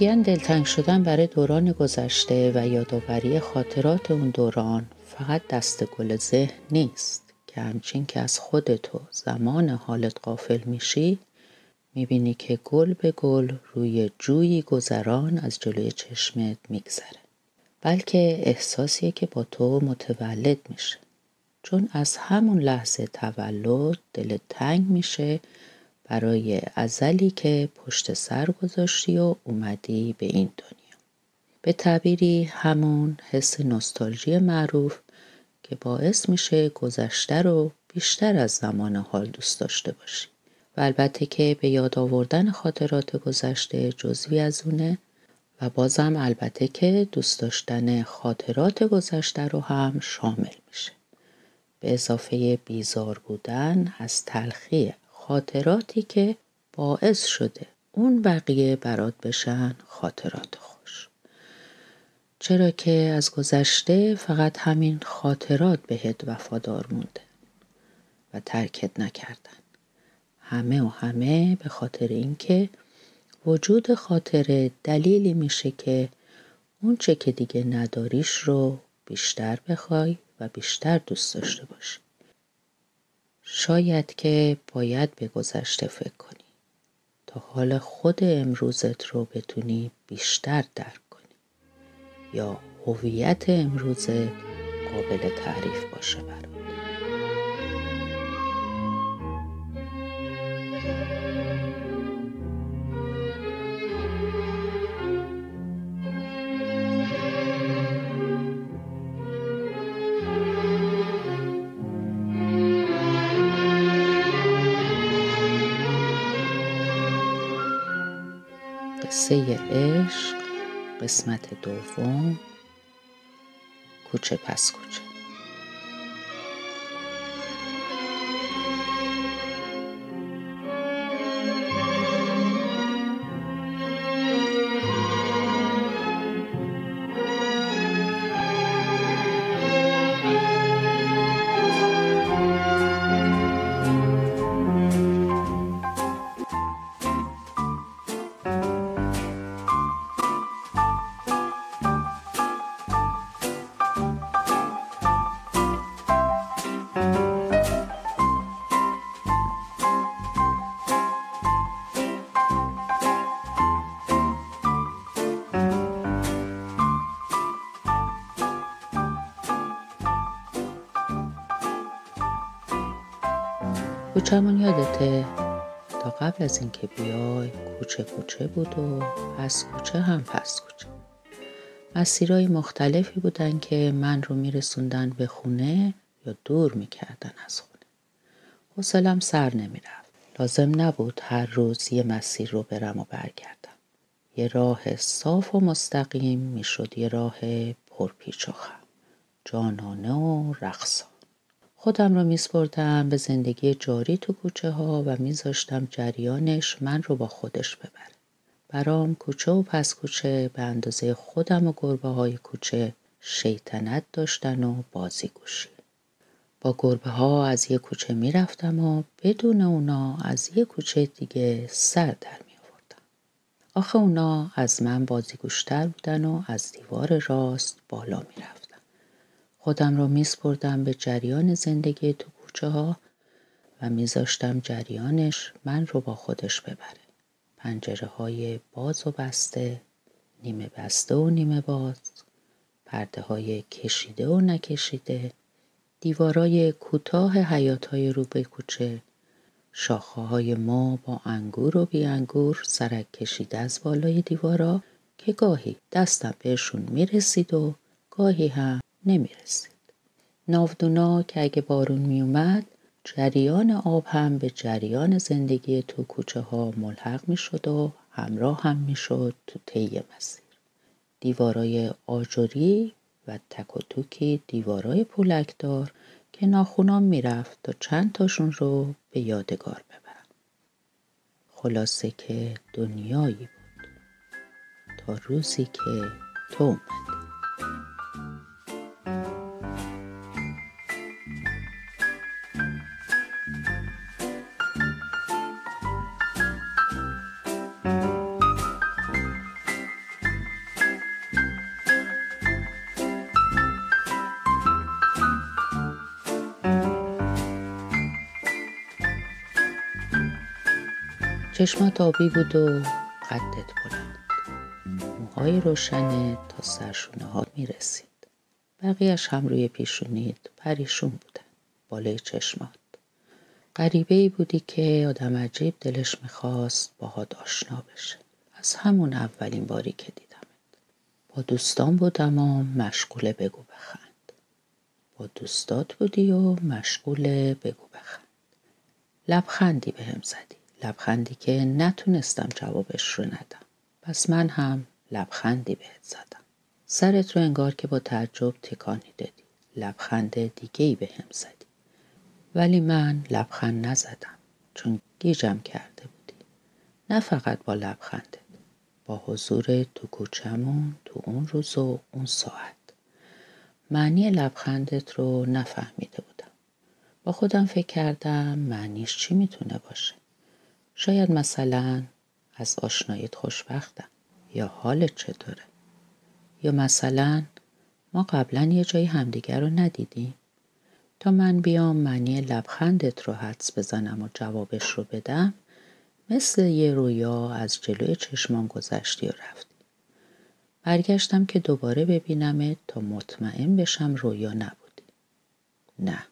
میگن دلتنگ شدن برای دوران گذشته و یادآوری خاطرات اون دوران فقط دست گل ذهن نیست که همچین که از خودتو زمان حالت قافل میشی می‌بینی که گل به گل روی جویی گذران از جلوی چشمت میگذره. بلکه احساسیه که با تو متولد میشه. چون از همون لحظه تولد دل تنگ میشه برای ازلی که پشت سر گذاشتی و اومدی به این دنیا. به تعبیری همون حس نوستالژی معروف که باعث میشه گذشته رو بیشتر از زمان حال دوست داشته باشی. و البته که به یاد آوردن خاطرات گذشته جزوی از اونه و بازم البته که دوست داشتن خاطرات گذشته رو هم شامل میشه. به اضافه بیزار بودن از تلخی خاطراتی که باعث شده اون بقیه برات بشن خاطرات خوش. چرا که از گذشته فقط همین خاطرات بهت وفادار مونده و ترکت نکردن. همه و همه به خاطر اینکه وجود خاطره دلیلی میشه که اون چه که دیگه نداریش رو بیشتر بخوای و بیشتر دوست داشته باشی. شاید که باید به گذشته فکر کنی. تا حال خود امروزت رو بتونی بیشتر درک کنی. یا هویت امروزت قابل تعریف باشه برات. قصه عشق قسمت دوم. کوچه پس کوچه. کوچمون یادته؟ تا قبل از اینکه بیای کوچه کوچه بود و پس کوچه هم پس کوچه. مسیرهای مختلفی بودن که من رو میرسوندن به خونه یا دور می‌کردن از خونه. حوصلم سر نمی‌رفت. لازم نبود هر روز یه مسیر رو برم و برگردم. یه راه صاف و مستقیم می‌شد یه راه پرپیچ و خم. جانانه و رقصان. خودم رو میسپردم به زندگی جاری تو کوچه ها و میذاشتم جریانش من رو با خودش ببره. برام کوچه و پس کوچه به اندازه خودم و گربه های کوچه شیطنت داشتن و بازی گوشی. با گربه ها از یه کوچه می‌رفتم و بدون اونا از یه کوچه دیگه سر در می آوردم. آخه اونا از من بازی گوشتر بودن و از دیوار راست بالا می‌رفت. خودم را میسپردم به جریان زندگی تو کوچه ها و میذاشتم جریانش من رو با خودش ببره. پنجره های باز و بسته، نیمه بسته و نیمه باز، پرده های کشیده و نکشیده، دیوارای کوتاه حیات های رو به کوچه، شاخه های ما با انگور و بی انگور سرک کشیده از بالای دیوارا که گاهی دستم بهشون می‌رسید و گاهی هم نمی رسید. ناودونا که اگه بارون می اومد جریان آب هم به جریان زندگی تو کوچه ها ملحق می شد و همراه هم می شد تو طی مسیر. دیوارای آجوری و تک و توکی دیوارای پولکدار که ناخونام می‌رفت تا چند تاشون رو به یادگار ببرم. خلاصه که دنیایی بود تا روزی که تو اومدی. چشمات آبی بود و قدت بلند موهای روشنه تا سرشونه ها می رسید بقیهش هم روی پیشونید پریشون بودن بالای چشمات. غریبه ای بودی که آدم عجیب دلش می‌خواست باهات آشنا بشه. از همون اولین باری که دیدمت. با دوستان بودم و مشغول بگو بخند. با دوستات بودی و مشغول بگو بخند. لبخندی به هم زدی. لبخندی که نتونستم جوابش رو ندم. پس من هم لبخندی بهت زدم. سرت رو انگار که با تعجب تکانی دادی. لبخند دیگه ای به هم زدی. ولی من لبخند نزدم چون گیجم کرده بودی. نه فقط با لبخندت با حضور تو کوچمون تو اون روز و اون ساعت. معنی لبخندت رو نفهمیده بودم. با خودم فکر کردم معنیش چی می‌تونه باشه. شاید مثلا از آشنایت خوشبختم. یا حالت چطوره؟ یا مثلا ما قبلا یه جایی همدیگر رو ندیدیم. تا من بیام معنی لبخندت رو حدس بزنم و جوابش رو بدم مثل یه رویا از جلوی چشمان گذشتی و رفتی. برگشتم که دوباره ببینمت تا مطمئن بشم رویا نبودی. نه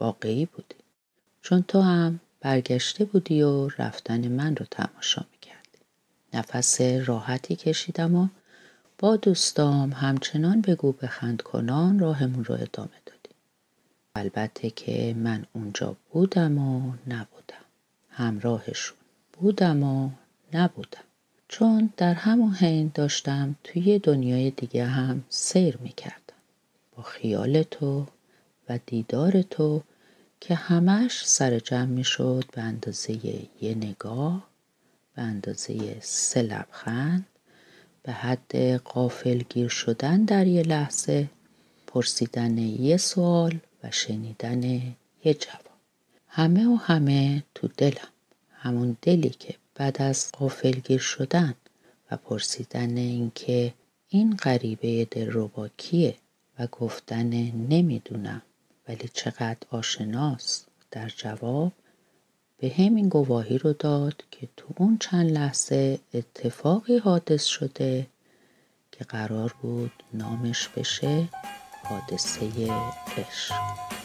واقعی بودی. چون تو هم برگشته بودی و رفتن من رو تماشا می‌کردی. نفس راحتی کشیدم و با دوستام همچنان بگو بخند کنان راهمون رو ادامه دادیم. البته که من اونجا بودم و نبودم. همراهشون بودم و نبودم. چون در همون حین داشتم توی دنیای دیگه هم سیر می‌کردم. با خیال تو و دیدار تو که همش سر جمع می‌شد به اندازه یه نگاه به اندازه سه لبخند به حد قافل گیر شدن در یه لحظه پرسیدن یه سوال و شنیدن یه جواب. همه و همه تو دلم همون دلی که بعد از قافلگیر شدن و پرسیدن اینکه این غریبه دلربا کیه و گفتن نمی‌دونم. ولی چقدر آشناست در جواب به همین گواهی رو داد که تو اون چند لحظه اتفاقی حادث شده که قرار بود نامش بشه حادثه عشق.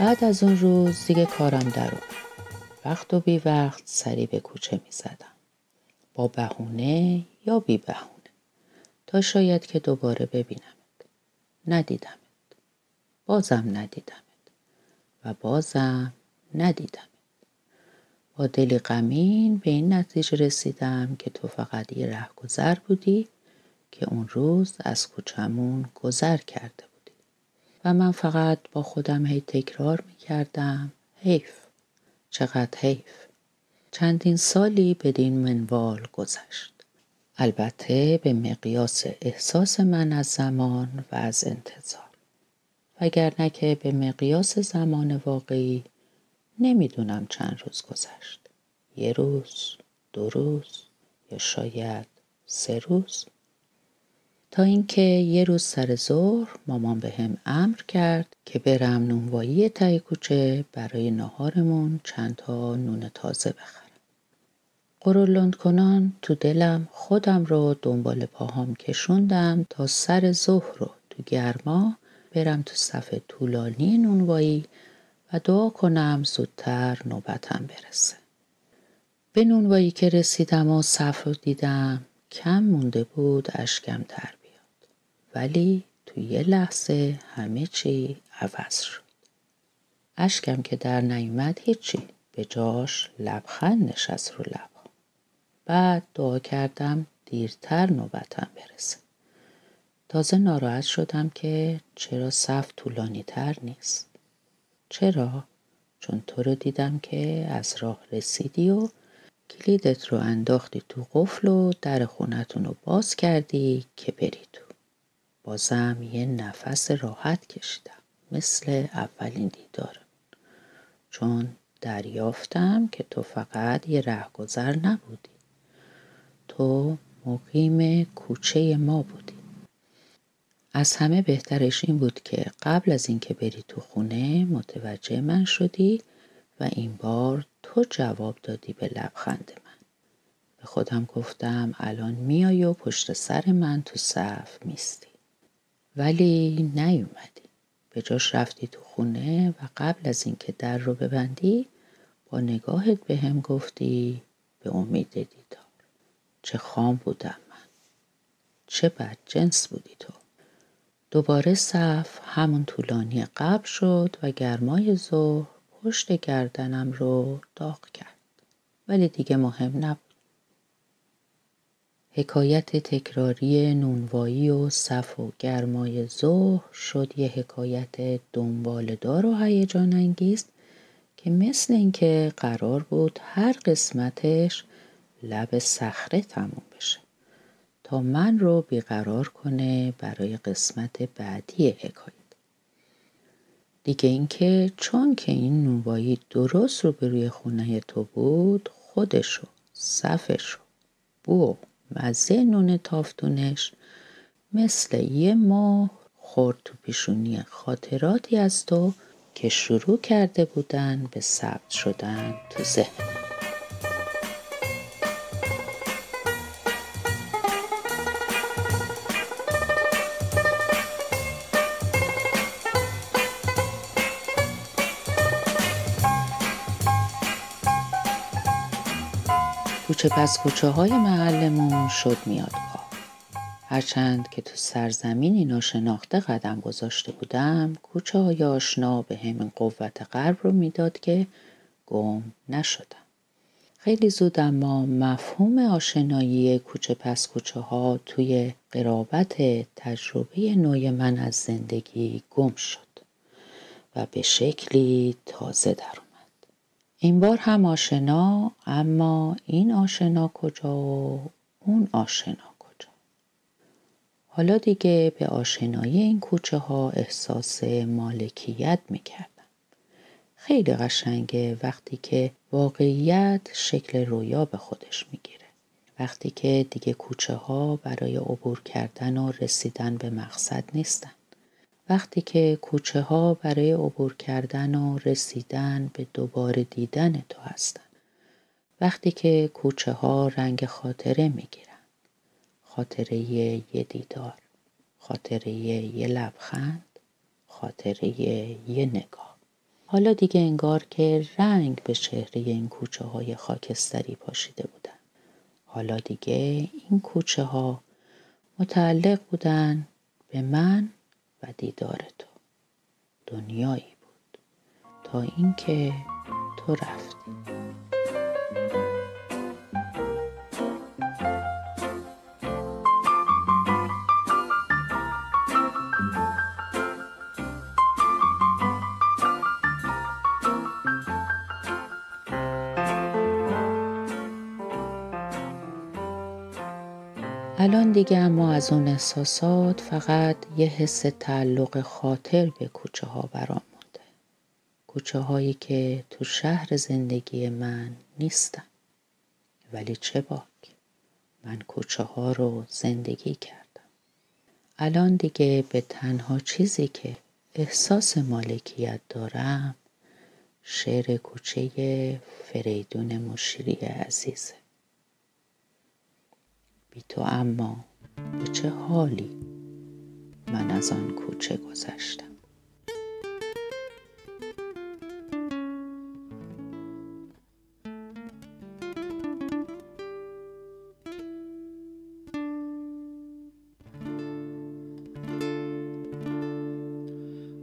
بعد از اون روز دیگه کارم در وقت و بی وقت سری به کوچه می زدم. با بهونه یا بی بهونه؟ تا شاید که دوباره ببینمت. ندیدمت. بازم ندیدمت. و بازم ندیدمت. با دلی غمین به این نتیجه رسیدم که تو فقط یه رهگذر بودی که اون روز از کوچمون گذر کرده و من فقط با خودم هی تکرار می کردم حیف. چقدر حیف. چندین سالی بدین منوال گذشت. البته به مقیاس احساس من از زمان و از انتظار. وگرنه که به مقیاس زمان واقعی نمی‌دونم چند روز گذشت. یه روز دو روز یا شاید سه روز. تا اینکه یه روز سر ظهر مامان به هم امر کرد که برم نونوایی تای کوچه برای ناهارمون چند تا نون تازه بخرم. قرولند کنان تو دلم خودم رو دنبال پاهام کشوندم تا سر ظهر رو تو گرما برم تو صف طولانی نونوایی و دعا کنم زودتر نوبتم برسه. به نونوایی که رسیدم و صف رو دیدم کم مونده بود اشکم تر ولی تو یه لحظه همه چی عوض شد. اشکم که در نیومد هیچی به جاش لبخند نشست رو لبا. بعد دعا کردم دیرتر نوبتم برسه. تازه ناراحت شدم که چرا صف طولانی تر نیست. چرا؟ چون تو رو دیدم که از راه رسیدی و کلیدت رو انداختی تو قفل و در خونتون رو باز کردی که بری تو. بازم یه نفس راحت کشیدم. مثل اولین دیدارم. چون دریافتم که تو فقط یه رهگذر نبودی. تو مقیم کوچه ما بودی. از همه بهترش این بود که قبل از اینکه بری تو خونه متوجه من شدی و این بار تو جواب دادی به لبخند من. به خودم گفتم الان میای و پشت سر من تو صف میستی ولی نیومدی. به جاش رفتی تو خونه و قبل از اینکه در رو ببندی با نگاهت به هم گفتی به امید دیدار. چه خام بودم من. چه بد جنس بودی تو. دوباره صف همون طولانی قبل شد و گرمای ظهر پشت گردنم رو داغ کرد. ولی دیگه مهم نبود. حکایت تکراری نونوایی و صف و گرمای ظهر شد یه حکایت دنبالدار و هیجان انگیز که مثل اینکه قرار بود هر قسمتش لب صخره تموم بشه. تا من رو بیقرار کنه برای قسمت بعدی حکایت. دیگه اینکه چون که این نونوایی درست رو به روی خونه تو بود خودشو صفشو بو مزه نون تافتونش مثل یه ماه خورد تو پیشونی خاطراتی از تو که شروع کرده بودن به ثبت شدن تو ذهن. کوچه پس کوچه های محلمون شد میاد هرچند که تو سرزمینی ناشناخته قدم گذاشته بودم کوچه های آشنا به همین قوت قلب رو می‌داد که گم نشدم. خیلی زود اما مفهوم آشنایی کوچه پس کوچه ها توی قرابت تجربه نوع من از زندگی گم شد و به شکلی تازه در این بار هم آشنا اما این آشنا کجا و اون آشنا کجا؟ حالا دیگه به آشنایی این کوچه ها احساس مالکیت می‌کردم. خیلی قشنگه وقتی که واقعیت شکل رویا به خودش می‌گیره. وقتی که دیگه کوچه ها برای عبور کردن و رسیدن به مقصد نیستن. وقتی که کوچه ها برای عبور کردن و رسیدن به دوباره دیدن تو هستن. وقتی که کوچه ها رنگ خاطره می‌گیرن. خاطره یه دیدار. خاطره یه لبخند. خاطره یه نگاه. حالا دیگه انگار که رنگ به چهره این کوچه های خاکستری پاشیده بودن. حالا دیگه این کوچه ها متعلق بودن به من و دیدار تو. دنیایی بود. تا اینکه تو رفتی. الان دیگه اما از اون احساسات فقط یه حس تعلق خاطر به کوچه ها برام مونده. کوچه هایی که تو شهر زندگی من نیستن. ولی چه باک من کوچه ها رو زندگی کردم. الان دیگه به تنها چیزی که احساس مالکیت دارم شعر کوچه فریدون مشیری عزیزه. بی تو اما به چه حالی من از آن کوچه گذشتم؟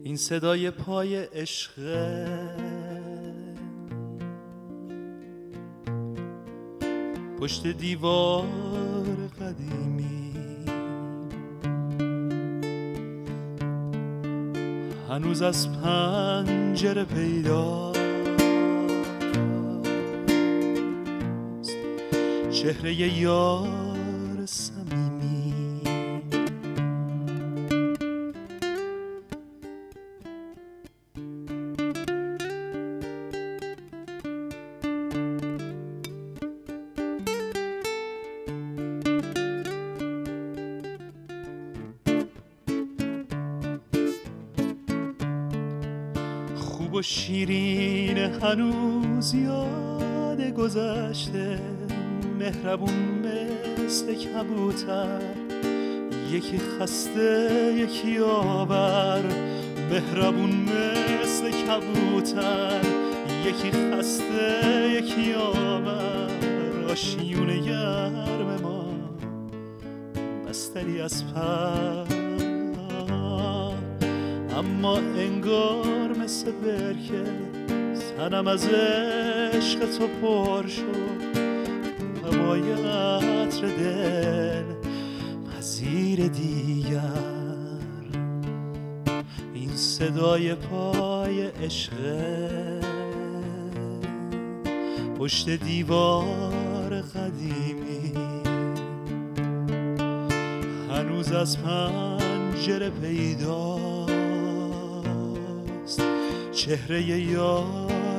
این صدای پای عشق پشت دیوار هنوز از پنجره پیدا چهره یار هنوز یاد گذشته مهربون مثل کبوتر. یکی خسته یکی آور مهربون مثل کبوتر. یکی خسته یکی آور آشیون گرم ما بستری از پر اما انگار مثل برکه تنم از عشق تو پر شد. هوای عطر دل پذیر دیگر. این صدای پای عشق پشت دیوار قدیمی. هنوز از پنجره پیداست. چهره یار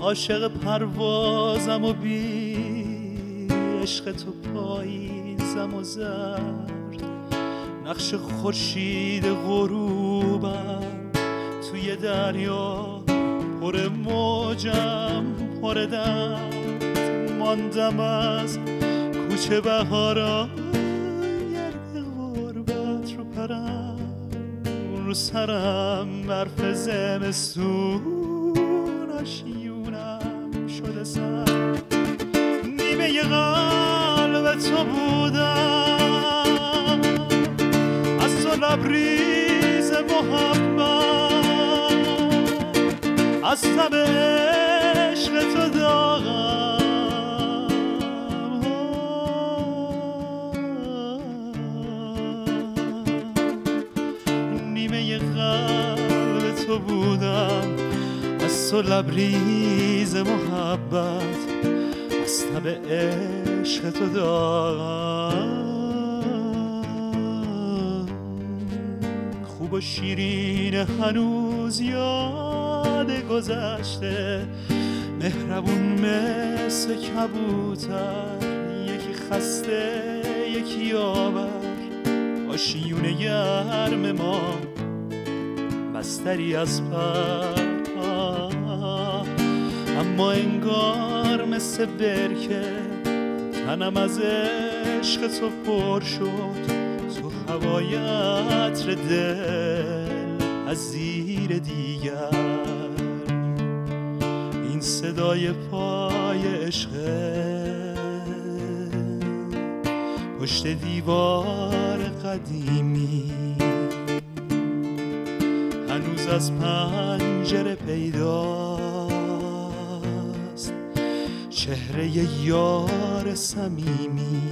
عاشق پروازم و بی عشق تو پاییزم و زرد. نقش خورشید غروبم توی دریا. پر موجم پر درد. ماندم از کوچه بهارا. رو سرم برف زمستون. سر نیمه قلب تو بودم. از تو لبریز محبت. از تب عشق تو داغم. قلب تو بودم. از تو لبریز محبت. از تب عشق تو خوب و شیرین هنوز یاد گذشته. مهربون مثل کبوتر. یکی خسته یکی آور. آشیون گرم ما. بستری از پر اما انگار مثل برکه تنم از عشق تو پر شد. تو هوای عطر دل از زیر دیگر. این صدای پای عشق پشت دیوار قدیمی. هنوز از پنجره پیداست چهره یار صمیمی.